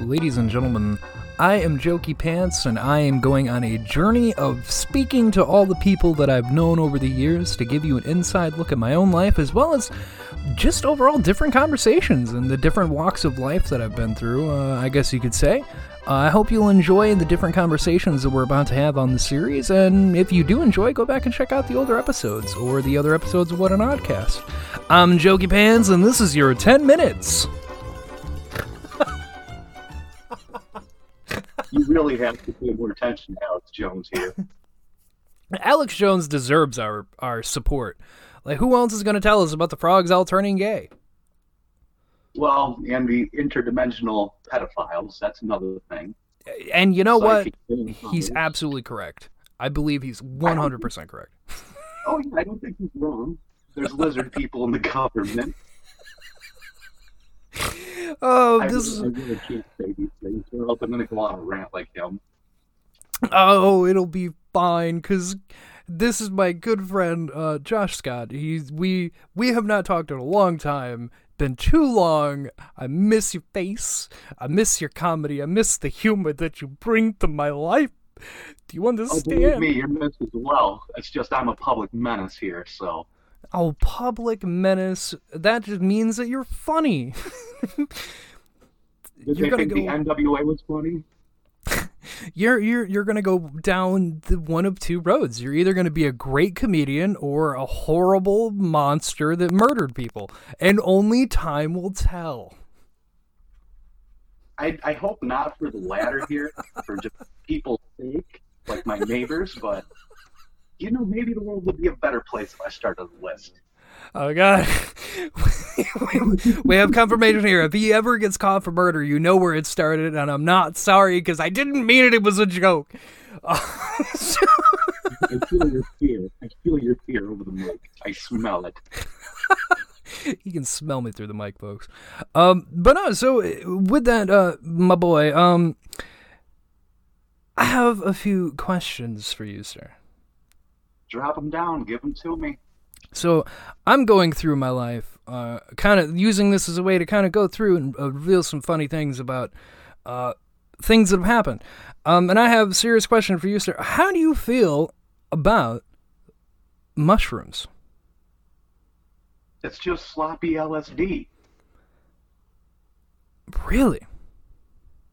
ladies and gentlemen, I am Jokey Pants, and I am going on a journey of speaking to all the people that I've known over the years to give you an inside look at my own life, as well as just overall different conversations and the different walks of life that I've been through, uh, I guess you could say. Uh, I hope you'll enjoy the different conversations that we're about to have on the series, and if you do enjoy, go back and check out the older episodes or the other episodes of What an Oddcast. I'm Jokey Pants, and this is your 10 minutes. You really have to pay more attention to Alex Jones here. Alex Jones deserves our, our support. Like, who else is going to tell us about the frogs all turning gay? Well, and the interdimensional pedophiles, that's another thing. And you know what? He's absolutely correct. I believe he's 100% correct. oh, yeah, I don't think he's wrong. There's lizard people in the government. Oh, this is. I really can't say these things, or else I'm going to go on a rant like him. Oh, it'll be fine, because this is my good friend uh, Josh Scott. He's we we have not talked in a long time. Been too long. I miss your face. I miss your comedy. I miss the humor that you bring to my life. Do you Oh, understand? believe me, you're missed as well. It's just I'm a public menace here, so. Oh, public menace. That just means that you're funny. Did You're they think go- the NWA was funny? you're you're you're gonna go down the one of two roads. You're either gonna be a great comedian or a horrible monster that murdered people, and only time will tell. I, I hope not for the latter here, for just people's sake, like my neighbors, but you know, maybe the world would be a better place if I started a list. Oh God, we have confirmation here. If he ever gets caught for murder, you know where it started, and I'm not sorry because I didn't mean it. It was a joke. I feel your fear. I feel your fear over the mic. I smell it. you can smell me through the mic, folks. Um, but no, so uh, with that, uh, my boy, um, I have a few questions for you, sir. Drop them down. Give them to me. So I'm going through my life, uh, kind of using this as a way to kind of go through and uh, reveal some funny things about uh, things that have happened. Um, and I have a serious question for you, sir. How do you feel about mushrooms? It's just sloppy LSD. Really?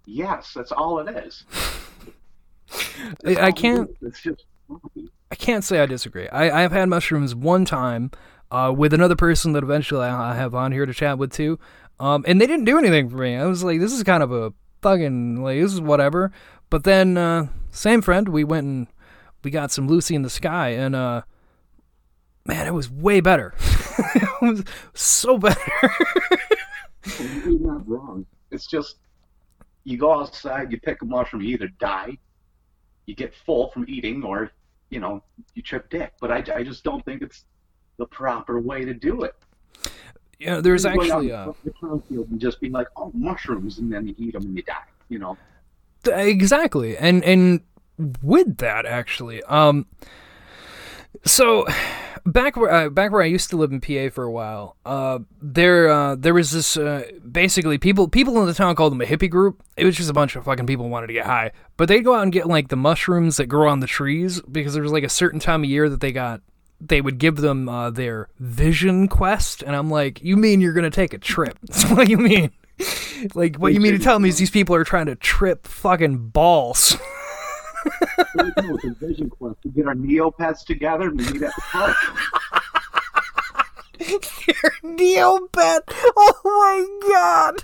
Yes, that's all it is. I, I can't. It's just sloppy. I can't say I disagree. I, I've had mushrooms one time uh, with another person that eventually I, I have on here to chat with too, um, and they didn't do anything for me. I was like, this is kind of a fucking like this is whatever. But then uh, same friend, we went and we got some Lucy in the Sky, and uh, man, it was way better. it was so better. You're not wrong. It's just you go outside, you pick a mushroom, you either die, you get full from eating, or you know you trip dick. But I, I just don't think it's the proper way to do it. know, there's actually uh, the cornfield and just be like, oh, mushrooms, and then you eat them and you die. You know. exactly and and with that actually um so back where uh, back where I used to live in PA for a while uh there uh there was this uh basically people people in the town called them a hippie group. It was just a bunch of fucking people wanted to get high. But they'd go out and get like the mushrooms that grow on the trees because there was like a certain time of year that they got they would give them uh, their vision quest. And i'm like you mean you're gonna take a trip? That's what you mean. Like what you mean to tell me is these people are trying to trip fucking balls So, you know, it's a vision quest. We get our Neopets together and we meet at the park. Your Neopet. Oh my god.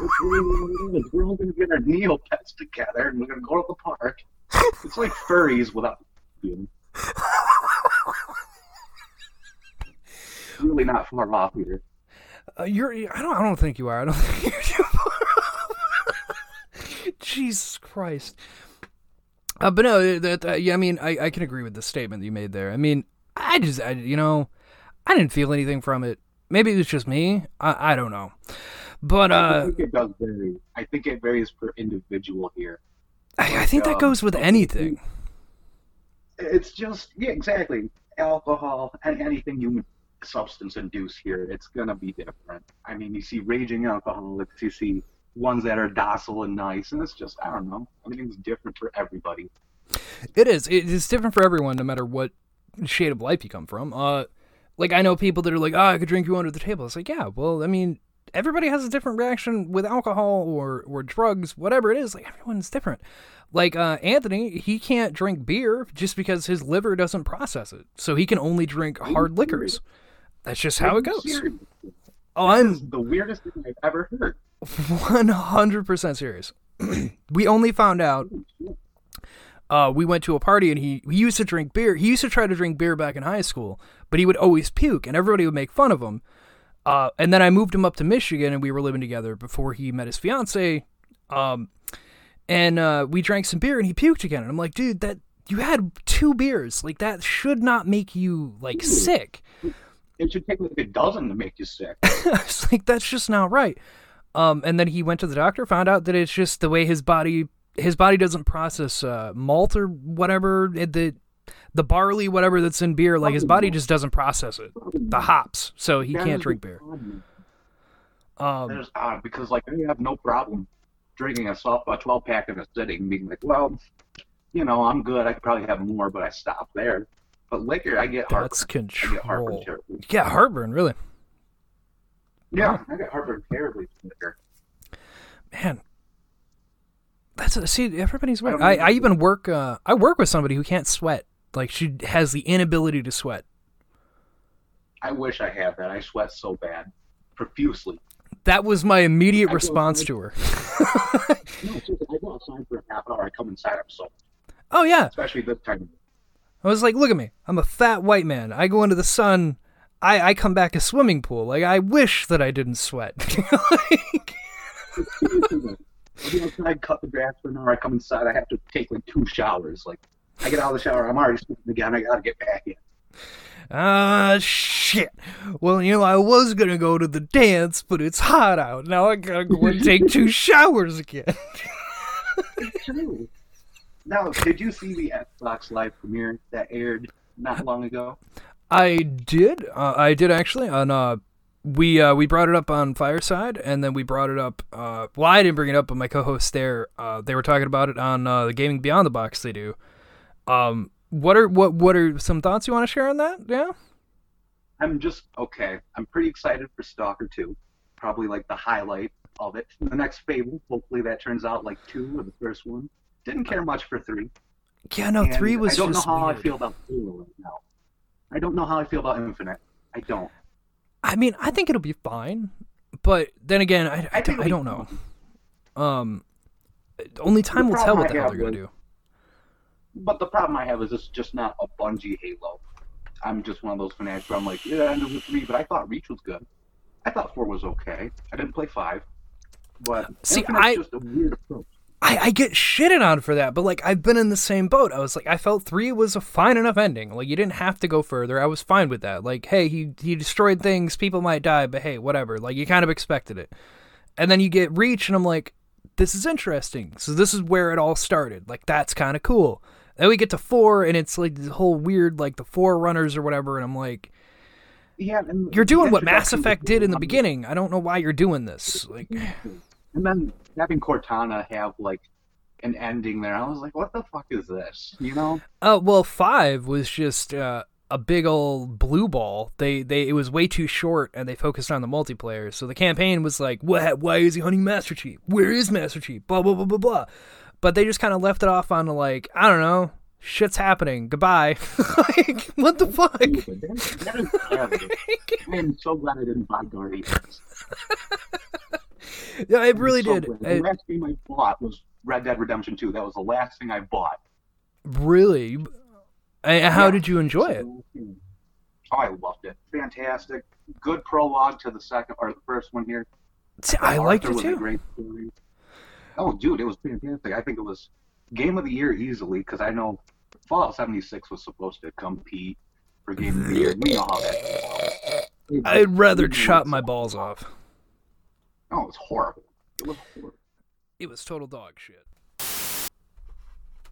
That's really what it is. We're all gonna get our Neopets together and we're gonna go to the park. It's like furries without being. Really not far off here. Uh, you're. I don't. I don't think you are. I don't think you're too far. Off. Jesus Christ. Uh, but no, that uh, yeah. I mean, I, I can agree with the statement that you made there. I mean, I just, I, you know, I didn't feel anything from it. Maybe it was just me. I, I don't know. But I uh, think it does vary. I think it varies per individual here. I, I think that um, goes with anything. It's just yeah, exactly. Alcohol and anything you substance induce here, it's gonna be different. I mean, you see raging alcoholics, you see ones that are docile and nice, and it's just I don't know. Everything's different for everybody. It is. It is different for everyone, no matter what shade of life you come from. Uh, like I know people that are like, "Oh, I could drink you under the table." It's like, yeah, well, I mean, everybody has a different reaction with alcohol or or drugs, whatever it is. Like everyone's different. Like uh, Anthony, he can't drink beer just because his liver doesn't process it, so he can only drink hard liquors. That's just how it goes. Oh, I'm the weirdest thing I've ever heard. One hundred percent serious. we only found out. Uh, we went to a party and he, he used to drink beer. He used to try to drink beer back in high school, but he would always puke, and everybody would make fun of him. Uh, and then I moved him up to Michigan, and we were living together before he met his fiance. Um, and uh, we drank some beer, and he puked again. And I'm like, dude, that you had two beers. Like that should not make you like sick. It should take like a dozen to make you sick. it's like that's just not right. Um, and then he went to the doctor, found out that it's just the way his body his body doesn't process uh, malt or whatever the the barley whatever that's in beer. Like his body just doesn't process it, the hops, so he That can't drink beer. Um, is odd because like I have no problem drinking a soft a twelve pack in a sitting, and being like, well, you know, I'm good. I could probably have more, but I stop there. But liquor, I get heartburn. that's I get heartburn control. terribly. Yeah, heartburn, really, Yeah, I get heartburn terribly from liquor. man. That's a, see, everybody's I weird. don't I. I even work. Uh, I work with somebody who can't sweat. Like she has the inability to sweat. I wish I had that. I sweat so bad, profusely. That was my immediate I response to her. No, seriously, I go outside for a half hour. I come inside. I'm so, oh yeah, especially this time. I was like, look at me. I'm a fat white man. I go into the sun. I, I come back a swimming pool. Like I wish that I didn't sweat. Like, outside, cut the grass an hour. I come inside. I have to take like two showers. Like I get out of the shower, I'm already sweating again. I gotta get back in. Ah, shit. Well, you know, I was gonna go to the dance, but it's hot out. Now I gotta go and take two showers again. It's true. Now, did you see the Xbox Live premiere that aired not long ago? I did. Uh, I did actually. On uh, we uh, we brought it up on Fireside, and then we brought it up. Uh, well, I didn't bring it up, but my co-hosts there, uh, they were talking about it on uh, the Gaming Beyond the Box. They do. Um, what are what what are some thoughts you want to share on that? Yeah. I'm just okay. I'm pretty excited for Stalker 2. Probably like the highlight of it. The next Fable, hopefully that turns out like two or the first one. Didn't care much for three. Yeah. No, And three was I don't know just how weird. I feel about Halo right now. I don't know how I feel about Infinite. I don't. I mean, I think it'll be fine, but then again, I, I, I don't, I don't know. Um, only time will tell what the hell they're gonna do. But the problem I have is it's just not a Bungie Halo. I'm just one of those fanatics where I'm like, yeah, I know the three, but I thought Reach was good. I thought four was okay. I didn't play five. But See, Infinite's I- just a weird approach. I, I get shitted on for that, but like I've been in the same boat. I was like, I felt three was a fine enough ending. Like you didn't have to go further. I was fine with that. Like, hey, he he destroyed things. People might die, but hey, whatever. Like you kind of expected it. And then you get Reach, and I'm like, this is interesting. So this is where it all started. Like that's kind of cool. Then we get to four, and it's like this whole weird, like the Forerunners or whatever, and I'm like, Yeah, you're doing what Mass Effect did in the beginning. I don't know why you're doing this. Like, And then having Cortana have like an ending there, I was like, what the fuck is this? You know? Oh well, five was just uh, a big old blue ball. They they it was way too short, and they focused on the multiplayer. So the campaign was like, what? Why is he hunting Master Chief? Where is Master Chief? Blah blah blah blah blah. But they just kind of left it off on like I don't know, shit's happening. Goodbye. like what the fuck? Stupid. That, that is. I am so glad I didn't buy Guardians. yeah, it really so did. glad. The last game I bought was Red Dead Redemption 2. That was the last thing I bought. really. And how Yeah. did you enjoy it? Oh, I loved it. Fantastic. Good prologue to the second or the first one here. See, I liked Arthur it too. great story. Oh, dude, it was fantastic. I think it was game of the year easily because I know Fallout 76 was supposed to compete for game of the year. We know how that. I'd rather chop my balls off. Oh, it was horrible. It was horrible. It was total dog shit.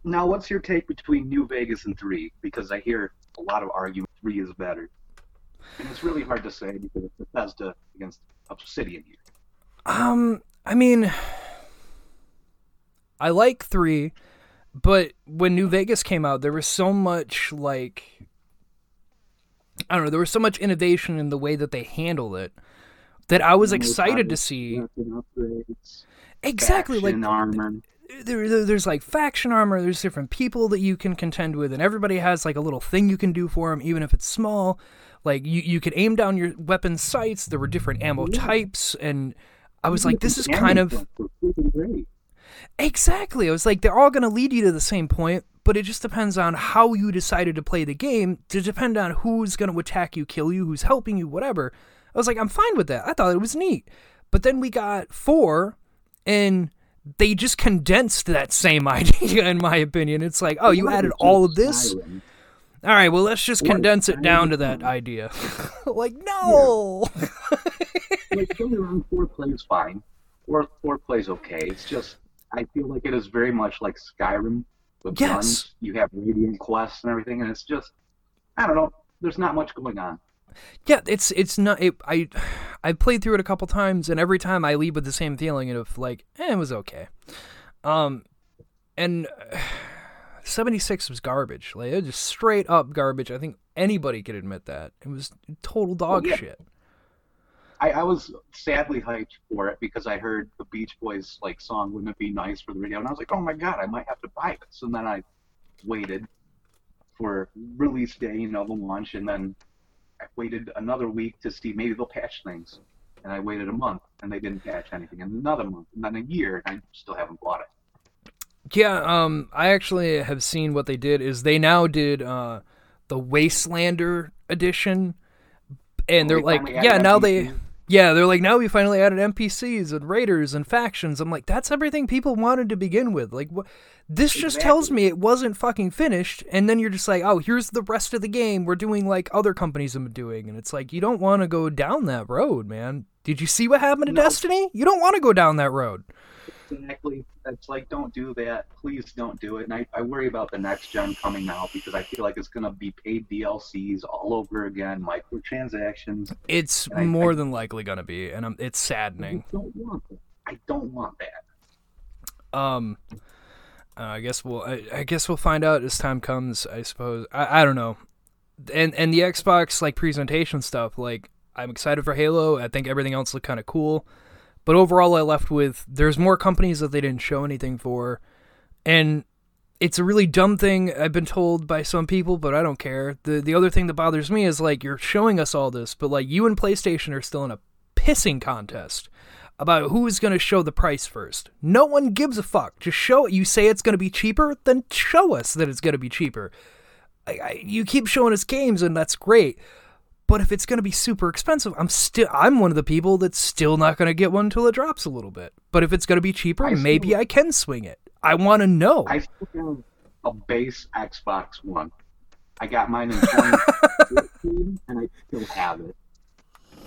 Now, what's your take between New Vegas and 3? Because I hear a lot of argument 3 is better. And it's really hard to say because it's Bethesda against Obsidian here. Um, I mean, I like three, but when New Vegas came out, there was so much like I don't know, there was so much innovation in the way that they handled it that I was excited to see. Exactly, like armor. There, there, there's like faction armor. There's different people that you can contend with, and everybody has like a little thing you can do for them, even if it's small. Like you, you could aim down your weapon sights. There were different ammo types, and I was like, this is kind of exactly. I was like, they're all going to lead you to the same point, but it just depends on how you decided to play the game. To depend on who's going to attack you, kill you, who's helping you, whatever. I was like, I'm fine with that. I thought it was neat. But then we got four, and they just condensed that same idea, in my opinion. It's like, oh, you added all of this. All right, well, let's just condense it down to that idea. like, no. Like, don't four plays fine. Four four plays okay. It's just I feel like it is very much like Skyrim with yes. guns. You have radiant quests and everything, and it's just I don't know. There's not much going on. Yeah, it's it's not. It, I I played through it a couple times, and every time I leave with the same feeling of like, eh, it was okay. Um, and. Uh, 76 was garbage. Like it was just straight up garbage. I think anybody could admit that. It was total dog yeah. shit. I, I, was sadly hyped for it because I heard the Beach Boys like song "Wouldn't It Be Nice" for the radio, and I was like, "Oh my god, I might have to buy this." And then I waited for release day, you know, the launch, and then I waited another week to see maybe they'll patch things. And I waited a month, and they didn't patch anything, and another month, and then a year, and I still haven't bought it. Yeah, um, I actually have seen what they did is they now did uh, the Wastelander edition, and they're like, yeah, now they, yeah, they're like, now we finally added NPCs and raiders and factions. I'm like, that's everything people wanted to begin with. Like, what? This just exactly. tells me it wasn't fucking finished, and then you're just like, oh, here's the rest of the game. We're doing like other companies have been doing, and it's like you don't want to go down that road, man. Did you see what happened to no. Destiny? You don't want to go down that road exactly. It's like, don't do that. Please don't do it. And I, I worry about the next gen coming out because I feel like it's going to be paid DLCs all over again, microtransactions. It's more I, than likely going to be, and I'm, it's saddening. I don't want that. I don't want that. Um, uh, I guess we'll. I, I, guess we'll find out as time comes. I suppose. I, I don't know. And and the Xbox like presentation stuff. Like I'm excited for Halo. I think everything else looked kind of cool. But overall, I left with there's more companies that they didn't show anything for, and it's a really dumb thing I've been told by some people, but I don't care. the The other thing that bothers me is like you're showing us all this, but like you and PlayStation are still in a pissing contest about who is going to show the price first. No one gives a fuck. Just show it. You say it's going to be cheaper, then show us that it's going to be cheaper. I, I, you keep showing us games, and that's great. But if it's going to be super expensive, I'm still I'm one of the people that's still not going to get one until it drops a little bit. But if it's going to be cheaper, I maybe still, I can swing it. I want to know. I still have a base Xbox One. I got mine in 2014, and I still have it.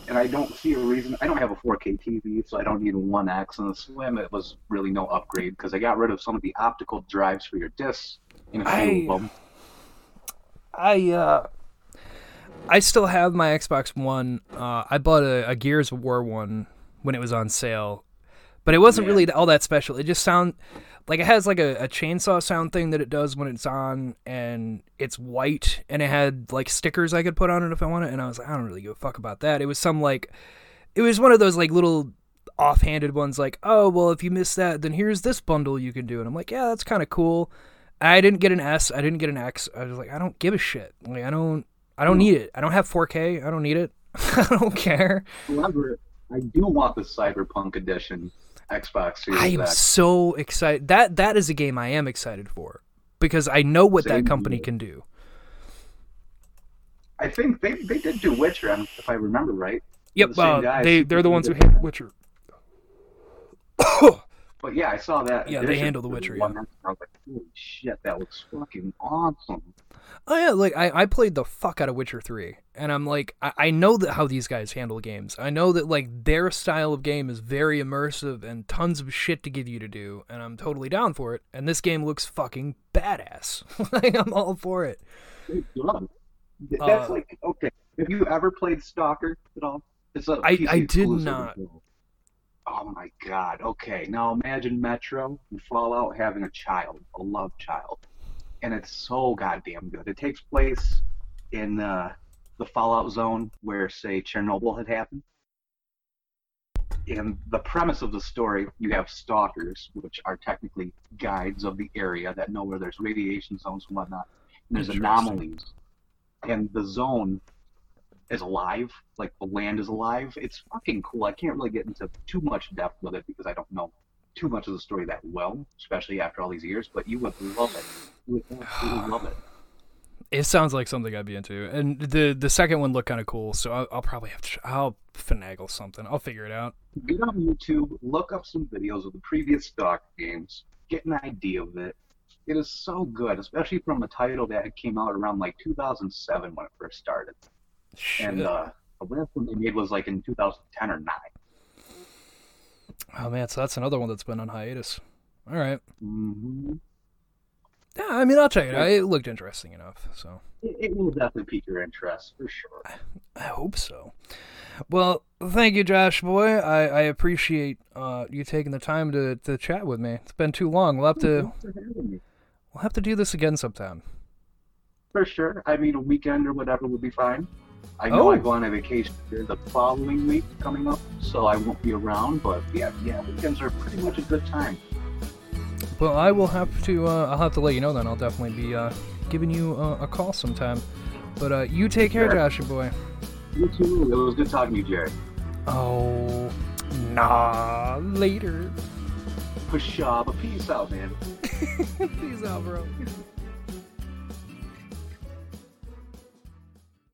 And I don't see a reason. I don't have a 4K TV, so I don't need a One X. And the Slim, it was really no upgrade because I got rid of some of the optical drives for your discs in a few I, of them. I uh, I still have my Xbox One. Uh, I bought a, a, Gears of War one when it was on sale, but it wasn't yeah. really all that special. It just sound like it has like a, a, chainsaw sound thing that it does when it's on, and it's white, and it had like stickers I could put on it if I wanted. And I was like, I don't really give a fuck about that. It was some like, it was one of those like little offhanded ones, like, oh well, if you miss that, then here's this bundle you can do. And I'm like, yeah, that's kind of cool. I didn't get an S. I didn't get an X. I was like, I don't give a shit. Like, I don't. I don't need it. I don't have 4K. I don't need it. I don't care. However, I do want the Cyberpunk edition Xbox Series I am X. so excited. That that is a game I am excited for because I know what Same that company can do. I think they, they did do Witcher, if I remember right. Yep, the uh, they they're the ones who handled Witcher. But yeah, I saw that. Yeah, they handle the Witcher. Yeah. I was like, holy shit, that looks fucking awesome. Oh yeah, like I, I played the fuck out of Witcher three, and I'm like I, I know that how these guys handle games. I know that like their style of game is very immersive and tons of shit to give you to do, and I'm totally down for it. And this game looks fucking badass. like I'm all for it. That's uh, like okay. Have you ever played Stalker at all? It's a I I did not. Oh my God. Okay, now imagine Metro and Fallout having a child, a love child, and it's so goddamn good. It takes place in uh, the Fallout zone where, say, Chernobyl had happened. And the premise of the story, you have stalkers, which are technically guides of the area that know where there's radiation zones and whatnot. And there's anomalies, and the zone is alive, like the land is alive. It's fucking cool. I can't really get into too much depth with it because I don't know too much of the story that well, especially after all these years. But you would love it. You would absolutely love it. It sounds like something I'd be into, and the the second one looked kind of cool. So I'll, I'll probably have to. I'll finagle something. I'll figure it out. Get on YouTube, look up some videos of the previous Stalker games, get an idea of it. It is so good, especially from a title that came out around like 2007 when it first started. Shit. And uh, the last one they made was like in 2010 or 9. oh man, so that's another one that's been on hiatus. All right. Mm-hmm. Yeah, I mean, I'll check it out. It looked interesting enough, so It, it will definitely pique your interest for sure. I hope so. Well, thank you, Josh boy. I, I appreciate uh, you taking the time to, to chat with me. It's been too long. We'll have to Thanks for having me. we'll have to do this again sometime. For sure. I mean, a weekend or whatever would be fine. I know I Oh. go on a vacation the following week coming up, so I won't be around. But yeah, yeah, weekends are pretty much a good time. Well, I will have to. Uh, I'll have to let you know then. I'll definitely be uh, giving you uh, a call sometime. But uh, you take care, Sure. Josh boy. You too. It was good talking to you, Jerry. Oh, nah. Later. Sure. But peace out, man. Peace out, bro.